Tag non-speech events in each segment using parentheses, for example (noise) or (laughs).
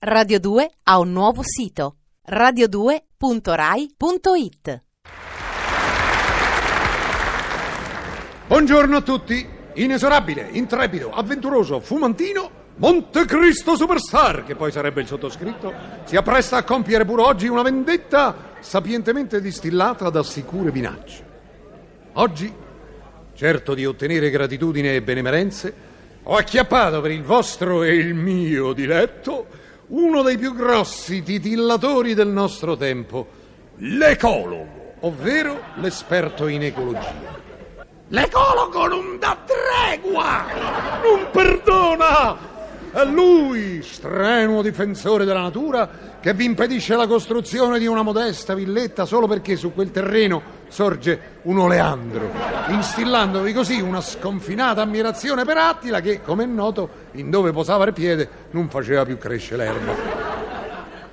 Radio 2 ha un nuovo sito radio2.rai.it. Buongiorno a tutti. Inesorabile, intrepido, avventuroso, fumantino, Montecristo Superstar, che poi sarebbe il sottoscritto, si appresta a compiere pure oggi una vendetta sapientemente distillata da sicure minacce. Oggi, certo di ottenere gratitudine e benemerenze, ho acchiappato per il vostro e il mio diletto uno dei più grossi titillatori del nostro tempo, l'ecologo, ovvero l'esperto in ecologia. L'ecologo non dà tregua, non perdona. È lui, strenuo difensore della natura, che vi impedisce la costruzione di una modesta villetta solo perché su quel terreno sorge un oleandro, instillandovi così una sconfinata ammirazione per Attila che, come è noto, in dove posava il piede non faceva più crescere l'erba.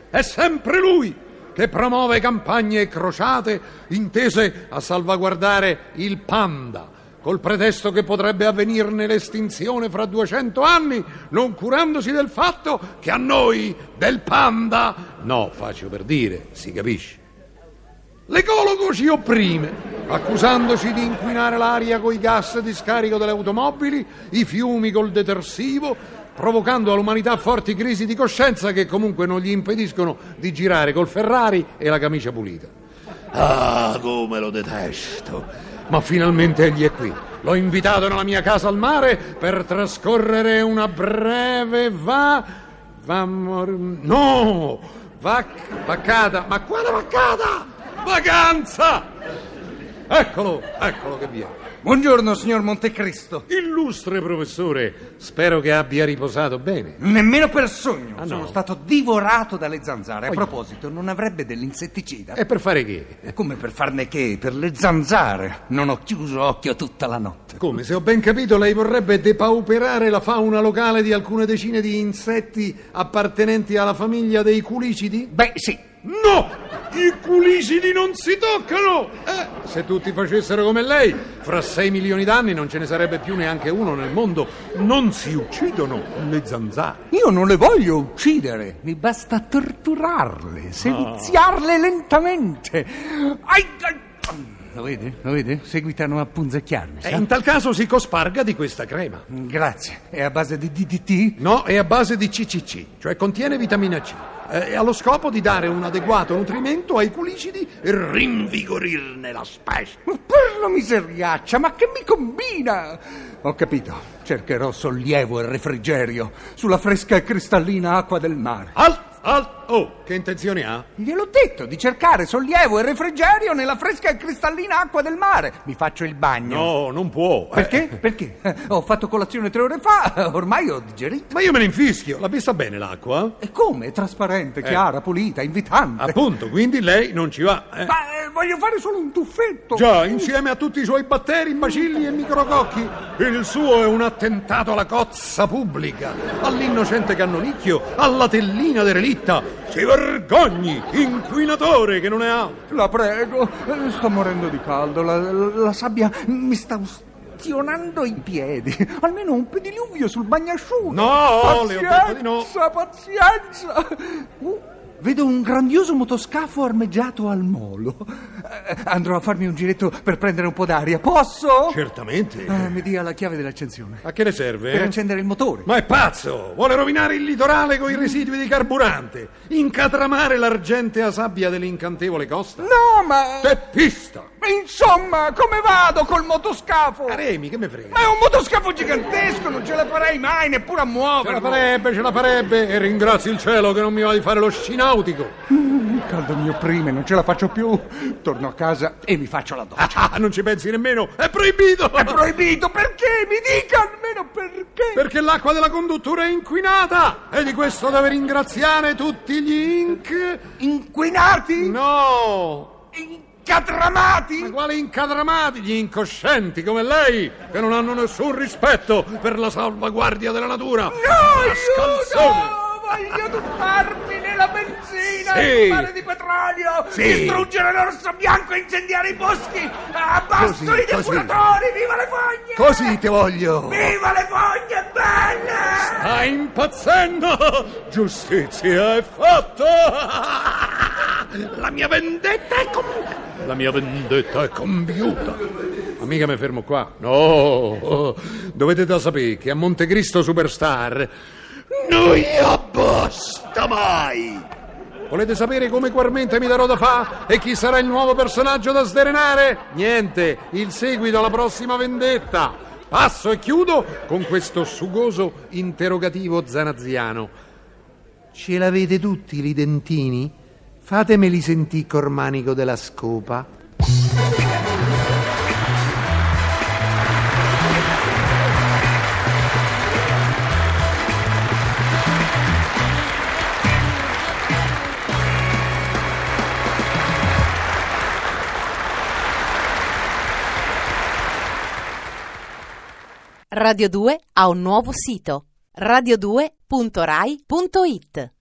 È sempre lui che promuove campagne crociate intese a salvaguardare il panda, col pretesto che potrebbe avvenirne l'estinzione fra 200 anni, non curandosi del fatto che a noi del panda, no, faccio per dire, si capisce. L'ecologo ci opprime, accusandoci di inquinare l'aria coi gas di scarico delle automobili, i fiumi col detersivo, provocando all'umanità forti crisi di coscienza che comunque non gli impediscono di girare col Ferrari e la camicia pulita. Ah, come lo detesto! Ma finalmente egli è qui. L'ho invitato nella mia casa al mare per trascorrere una breve va... va... no! Vac... vaccata... Ma quale vaccata? Vacanza! Eccolo, eccolo che viene. Buongiorno, signor Montecristo. Illustre professore, spero che abbia riposato bene. Nemmeno per sogno. Ah, no? Sono stato divorato dalle zanzare. A Oh, proposito, non avrebbe dell'insetticida? E per fare che? Come per farne che? Per le zanzare. Non ho chiuso occhio tutta la notte. Come, se ho ben capito, lei vorrebbe depauperare la fauna locale di alcune decine di insetti appartenenti alla famiglia dei culicidi? Beh, sì. No! I culicidi non si toccano! Eh, se tutti facessero come lei, fra 6 milioni d'anni non ce ne sarebbe più neanche uno nel mondo. Non si uccidono le zanzare. Io non le voglio uccidere. Mi basta torturarle, seviziarle lentamente. Ai, ai. Lo vede? Lo vede? Seguitano a punzecchiarmi. E sa? in tal caso si cosparga di questa crema. Grazie. È a base di DDT? No, è a base di CCC, cioè contiene vitamina C. eh, E ha lo scopo di dare un adeguato nutrimento ai culicidi e rinvigorirne la specie. Ma per la miseriaccia, ma che mi combina? Ho capito. Cercherò sollievo e refrigerio sulla fresca e cristallina acqua del mare. Alt, alt, oh, che intenzioni ha? Gliel'ho detto di cercare sollievo e refrigerio nella fresca e cristallina acqua del mare. Mi faccio il bagno. No, non può. eh. Perché? Perché? Eh, (laughs) Ho fatto colazione tre ore fa, ormai ho digerito. Ma io me ne infischio, l'ha vista bene l'acqua? E come? Trasparente, chiara, pulita, invitante. Appunto, quindi lei non ci va. eh. Ma eh, voglio fare solo un tuffetto. Già, insieme a tutti i suoi batteri, bacilli e micrococchi. Il suo è un attentato alla cozza pubblica, all'innocente cannonicchio, alla tellina derelitta. Si vergogni, inquinatore che non è altro. La prego, sto morendo di caldo, la, la sabbia mi sta ustionando i piedi. Almeno un pediluvio sul bagnasciugo. No, le detto di no. Pazienza, pazienza. Uh, vedo un grandioso motoscafo armeggiato al molo. Andrò a farmi un giretto per prendere un po' d'aria. Posso? Certamente. Eh, mi dia la chiave dell'accensione. A che le serve? Per eh? accendere il motore. Ma è pazzo! Vuole rovinare il litorale con i residui di carburante, incatramare l'argentea sabbia dell'incantevole costa. No, ma... Teppista! Insomma, come vado col motoscafo? Remi, che me frega? Ma è un motoscafo gigantesco, non ce la farei mai neppure a Ce la farebbe, ce la farebbe e ringrazio il cielo che non mi va di fare lo scinautico. Il caldo mi opprime, non ce la faccio più. Torno a casa e mi faccio la doccia. Ah, non ci pensi nemmeno, è proibito! È proibito, perché? Mi dica almeno perché. Perché l'acqua della conduttura è inquinata e di questo deve ringraziare tutti gli inc... Inquinati? No! Incatramati? Ma quali incadramati, gli incoscienti come lei, che non hanno nessun rispetto per la salvaguardia della natura! No, aiuto! voglio tuffarmi nella benzina, Sì. il mare di petrolio, Sì. distruggere l'orso bianco e incendiare i boschi. Abbasso Così, i così. depuratori, viva le fogne! Così ti voglio! Viva le fogne, belle! Stai impazzendo! Giustizia è fatta! La mia vendetta è com... La mia vendetta è compiuta! Ma mica mi fermo qua. No! Dovete da sapere che a Montecristo Superstar non basta mai! Volete sapere come Quarmente mi darò da fa e chi sarà il nuovo personaggio da sdrenare? Niente, il seguito alla prossima vendetta. Passo e chiudo con questo sugoso interrogativo zanaziano. Ce l'avete tutti li dentini? Fatemeli sentì cormanico della scopa. Radio 2 ha un nuovo sito radio2.rai.it